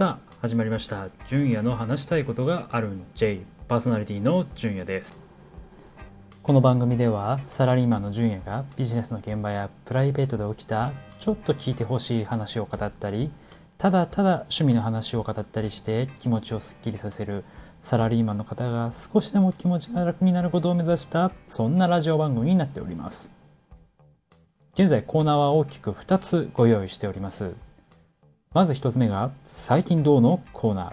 さあ始まりました。純也の話したいことがあるん。J パーソナリティの純也です。この番組ではサラリーマンの純也がビジネスの現場やプライベートで起きたちょっと聞いてほしい話を語ったりただただ趣味の話を語ったりして気持ちをすっきりさせるサラリーマンの方が少しでも気持ちが楽になることを目指したそんなラジオ番組になっております。現在コーナーは大きく2つご用意しております。まず一つ目が、最近どうのコーナー。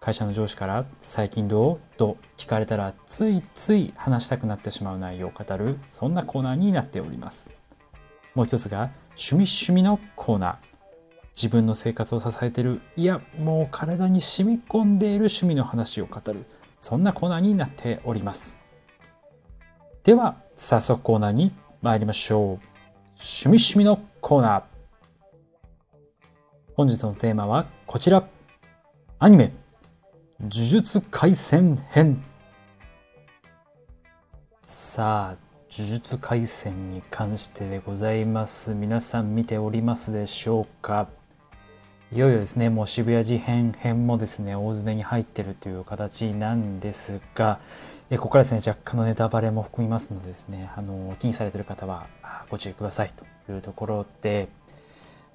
会社の上司から最近どうと聞かれたらついつい話したくなってしまう内容を語る、そんなコーナーになっております。もう一つが、趣味趣味のコーナー。自分の生活を支えている、いや、もう体に染み込んでいる趣味の話を語る、そんなコーナーになっております。では、早速コーナーに参りましょう。趣味趣味のコーナー。本日のテーマはこちら。アニメ、呪術廻戦編。さあ、呪術廻戦に関してでございます。皆さん見ておりますでしょうかいよいよですね、もう渋谷事変編もですね、大詰めに入ってるという形なんですが、えここからですね、若干のネタバレも含みますのでですね、あの、気にされてる方はご注意くださいというところで、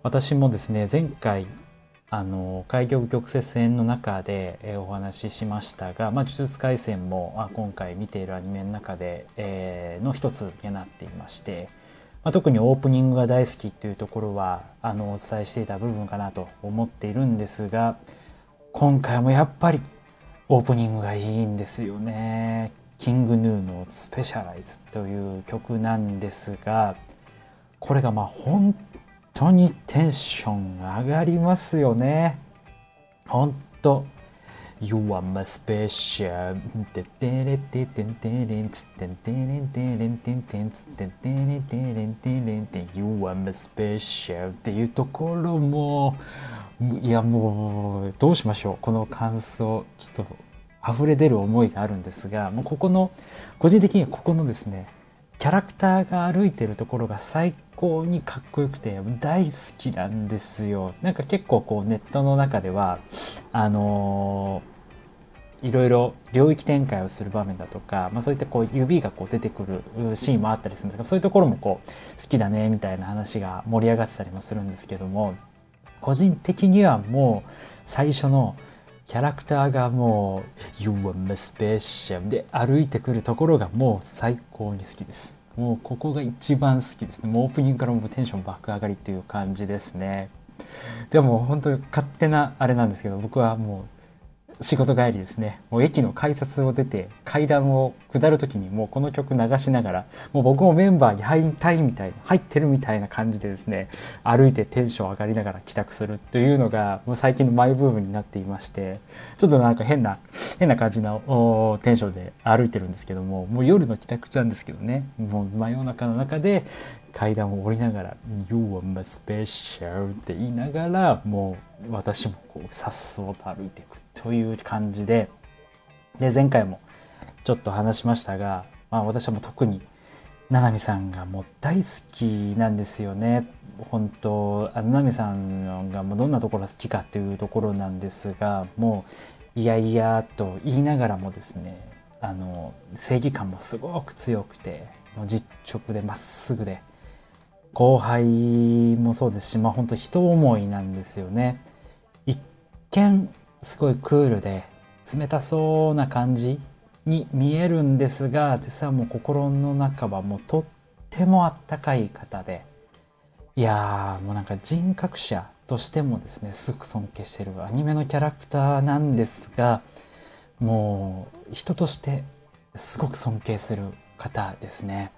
私もですね前回あの開局曲折戦の中で、え、お話ししましたが、まあ、呪術廻戦も、ま、今回見ているアニメの中で、えー、の一つになっていまして、まあ、特にオープニングが大好きっていうところはあのお伝えしていた部分かなと思っているんですが今回もやっぱりオープニングがいいんですよね。キングヌーのスペシャライズという曲なんですがこれがまあ本当にテンション上がりますよね。ほんと。You are my special. ててれててんてれんつってんてれんてれんてんてんつってんてれんてれんてれんて You are my special っていうところもいやもうどうしましょうこの感想ちょっと溢れ出る思いがあるんですがもうここの個人的にはここのですねキャラクターが歩いてるところが最高にかっこよくて大好きなんですよ。なんか結構こうネットの中ではあのー、いろいろ領域展開をする場面だとか、まあ、そういったこう指がこう出てくるシーンもあったりするんですがそういうところもこう好きだねみたいな話が盛り上がってたりもするんですけども個人的にはもう最初のキャラクターがもう「You are my special」で歩いてくるところがもう最高に好きです。もうここが一番好きですね。もうオープニングからもうテンション爆上がりっていう感じですね。でも本当に勝手なあれなんですけど僕はもう仕事帰りですね。もう駅の改札を出て階段を下る時にもうこの曲流しながら、もう僕もメンバーに入りたいみたいな、入ってるみたいな感じでですね、歩いてテンション上がりながら帰宅するというのが、もう最近のマイブームになっていまして、ちょっとなんか変な、変な感じのテンションで歩いてるんですけども、もう夜の帰宅なんですけどね、もう真夜中の中で階段を降りながら「You are my special」って言いながらもう私もこうさっそうと歩いていくという感じでで前回もちょっと話しましたが、まあ、私はもう特に七海さんがもう大好きなんですよね。本当あの七海さんがもうどんなところが好きかっていうところなんですがもういやいやと言いながらもですねあの正義感もすごく強くてもう実直でまっすぐで後輩もそうですしまあ本当人思いなんですよね。一見すごいクールで冷たそうな感じに見えるんですが実はもう心の中はもうとってもあったかい方でいやーもうなんか人格者としてもですねすごく尊敬してるアニメのキャラクターなんですがもう人としてすごく尊敬する方ですね。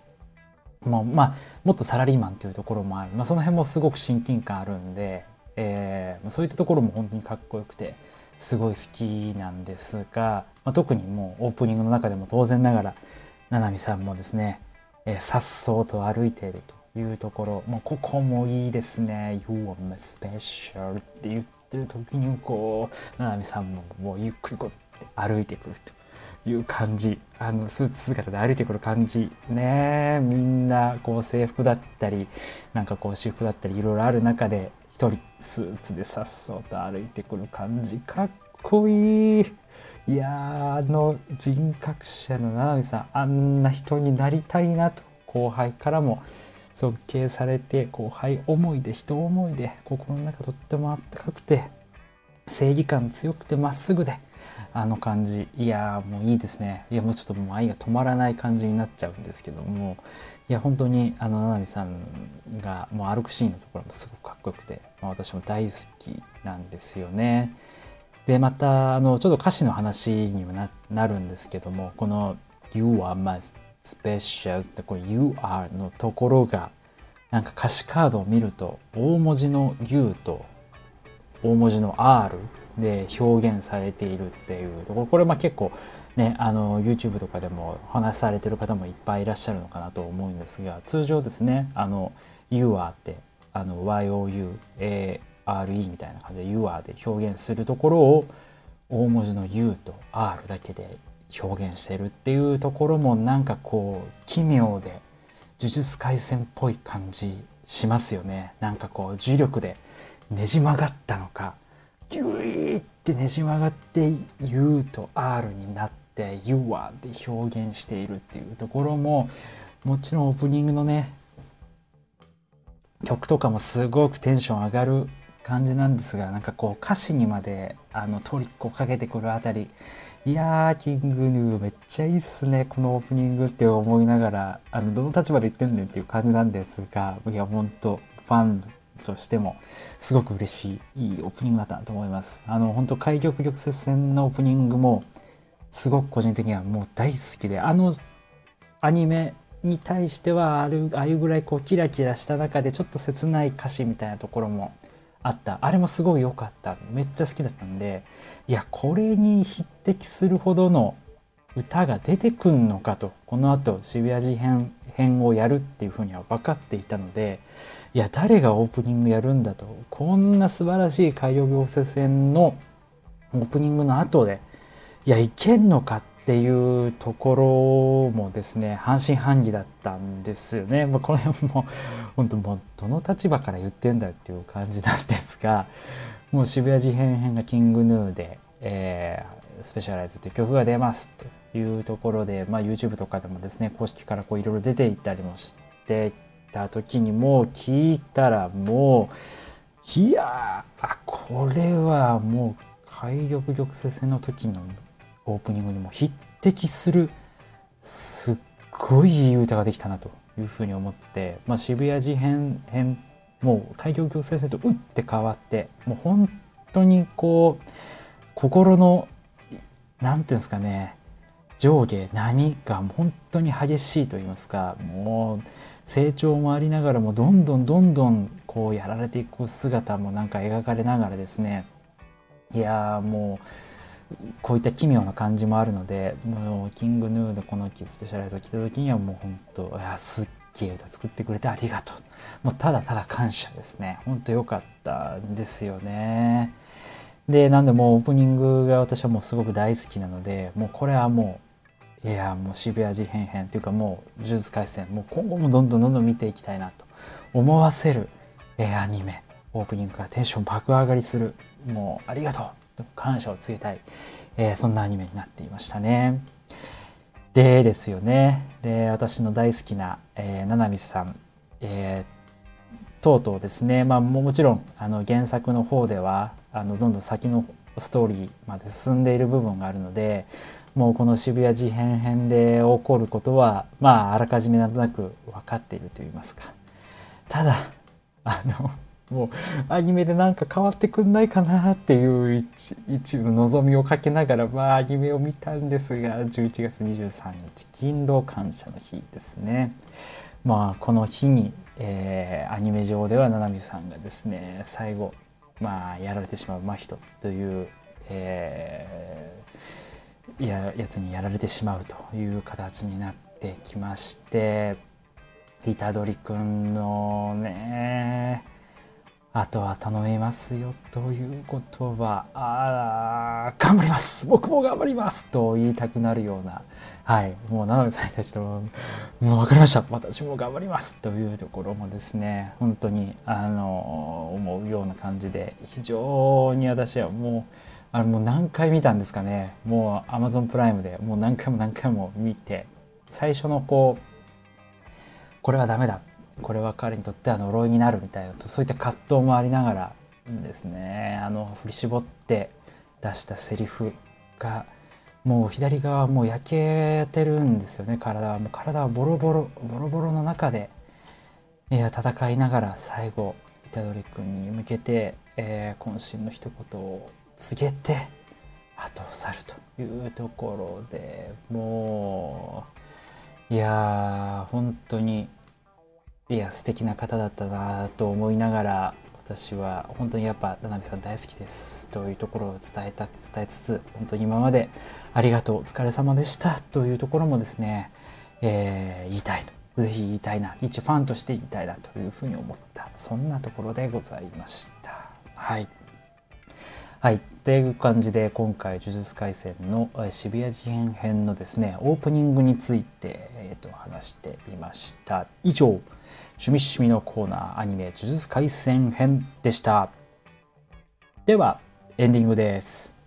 もうまあもっとサラリーマンというところもある、まあ、その辺もすごく親近感あるんで、えー、そういったところも本当にかっこよくてすごい好きなんですが、まあ、特にもうオープニングの中でも当然ながら七海さんもですねさっそうと歩いているというところもうここもいいですね「You are my special」って言ってる時にこう七海さんももうゆっくりこう歩いてくるという感じ。あのスーツ姿で歩いてくる感じね。みんなこう制服だったりなんかこう私服だったりいろいろある中で一人スーツでさっそうと歩いてくる感じ。かっこいい。いやあの人格者の七海さんあんな人になりたいなと後輩からも尊敬されて後輩思いで人思いで心の中とってもあったかくて正義感強くてまっすぐであの感じ。いやもういいですね。いやもうちょっともう愛が止まらない感じになっちゃうんですけども。いや本当にあの七海さんがもう歩くシーンのところもすごくかっこよくて、まあ、私も大好きなんですよね。でまたあのちょっと歌詞の話にもなるんですけどもこの「You are my special」ってこれ「You are」のところがなんか歌詞カードを見ると大文字の You と大文字の R で表現されているっていうところこれまあ結構ね、あの YouTube とかでも話されてる方もいっぱいいらっしゃるのかなと思うんですが通常ですねあの You are ってあの YOUARE みたいな感じで You are で表現するところを大文字の U と R だけで表現してるっていうところもなんかこう奇妙で呪術廻戦っぽい感じしますよね。なんかこう重力でねじ曲がったのかギュイーってねじ曲がって U と R になって You are で表現しているっていうところももちろんオープニングのね曲とかもすごくテンション上がる感じなんですがなんかこう歌詞にまであのトリックをかけてくるあたり。いやーキングヌーめっちゃいいっすねこのオープニングって思いながら。あのどの立場で言ってんねんっていう感じなんですがいやほんとファンとしてもすごく嬉しいいいオープニングだったと思います。あの本当開局玉接戦のオープニングもすごく個人的にはもう大好きであのアニメに対してはあるああいうぐらいこうキラキラした中でちょっと切ない歌詞みたいなところもあった。あれもすごい良かった。めっちゃ好きだったんで。いやこれに匹敵するほどの歌が出てくんのかと。この後渋谷事変編をやるっていうふうには分かっていたので。いや誰がオープニングやるんだと。こんな素晴らしい海洋行政戦のオープニングの後で。いやいけんのかっていうところもですね半信半疑だったんですよね。まあ、これも 本当もうどの立場から言ってんだっていう感じなんですがもう渋谷事変編がキングヌーで、えー、スペシャライズって曲が出ますというところで、まあ、YouTube とかでもですね公式からこういろいろ出ていったりもしてた時にもう聞いたらもういやこれはもう海力玉接戦の時のオープニングにも匹敵するすっごいいい歌ができたなというふうに思って、まあ、渋谷事変編もう開業行先生と打って変わってもう本当にこう心の何て言うんですかね上下波が本当に激しいと言いますかもう成長もありながらもどんどんどんどんこうやられていく姿もなんか描かれながらですね。いやもうこういった奇妙な感じもあるのでもうキングヌードこのスペシャライズを来た時にはもう本当いやすっげえ歌作ってくれてありがとう。もうただただ感謝ですね。本当良かったんですよね。でなんでもうオープニングが私はもうすごく大好きなのでもうこれはもういやもう渋谷事変編っていうかもう呪術廻戦もう今後もどんどんどんどん見ていきたいなと思わせる、アニメ。オープニングがテンション爆上がりする。もうありがとう。感謝を告げたい、えー、そんなアニメになっていましたね。でですよね。で、私の大好きな、えー、七海さん、えー、とうとうですね、まあもちろんあの原作の方ではあのどんどん先のストーリーまで進んでいる部分があるので、もうこの渋谷事変編で起こることは、まああらかじめなんとなく分かっていると言いますか。ただ、あの、もうアニメでなんか変わってくんないかなっていう一一部望みをかけながらまあアニメを見たんですが11月23日勤労感謝の日ですね。まあこの日に、えー、アニメ上では七海さんがですね最後まあやられてしまう真人という、えー、ややつにやられてしまうという形になってきまして虎杖くんのねあとは頼みますよということは、あ頑張ります。僕も頑張ります。と言いたくなるような、はい、もう七海さんに対しても、もう分かりました。私も頑張ります。というところもですね、本当に、あの、思うような感じで、非常に私はもう、あれもう何回見たんですかね、もう Amazon プライムでもう何回も何回も見て、最初のこう、これはダメだ。これは彼にとっては呪いになるみたいなそういった葛藤もありながらですね。あの振り絞って出したセリフがもう左側もう焼けてるんですよね。体はもう体はボロボロボロボロの中でいや戦いながら最後虎杖君に向けて、えー、渾身の一言を告げて後を去るというところでもういやー本当にいや素敵な方だったなと思いながら私は本当にやっぱ田辺さん大好きですというところを伝えた伝えつつ本当に今までありがとうお疲れ様でしたというところもですね、えー、言いたいと。是非言いたいな。一ファンとして言いたいなというふうに思った。そんなところでございました。はい。はい。という感じで今回呪術廻戦の渋谷事変編のですねオープニングについて、えー、と話してみました以上趣味趣味のコーナーアニメ呪術廻戦編でした。では、エンディングです。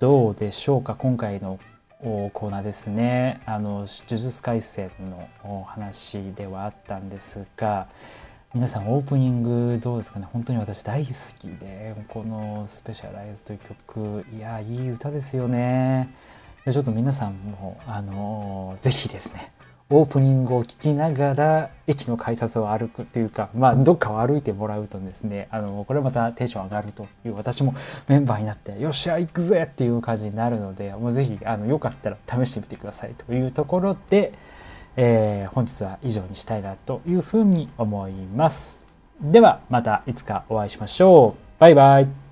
どうでしょうか今回のコーナーですね。あの、呪術廻戦のお話ではあったんですが、皆さんオープニングどうですかね？本当に私大好きで、このスペシャライズという曲、いや、いい歌ですよね。ちょっと皆さんも、あのー、ぜひですね、オープニングを聞きながら駅の改札を歩くっていうか、まあ、どっかを歩いてもらうとですね、あの、これまたテンション上がるという、私もメンバーになって、よっしゃ、行くぜっていう感じになるので、もうぜひ、あの、よかったら試してみてくださいというところで、えー、本日は以上にしたいなというふうに思います。では、またいつかお会いしましょう。バイバイ。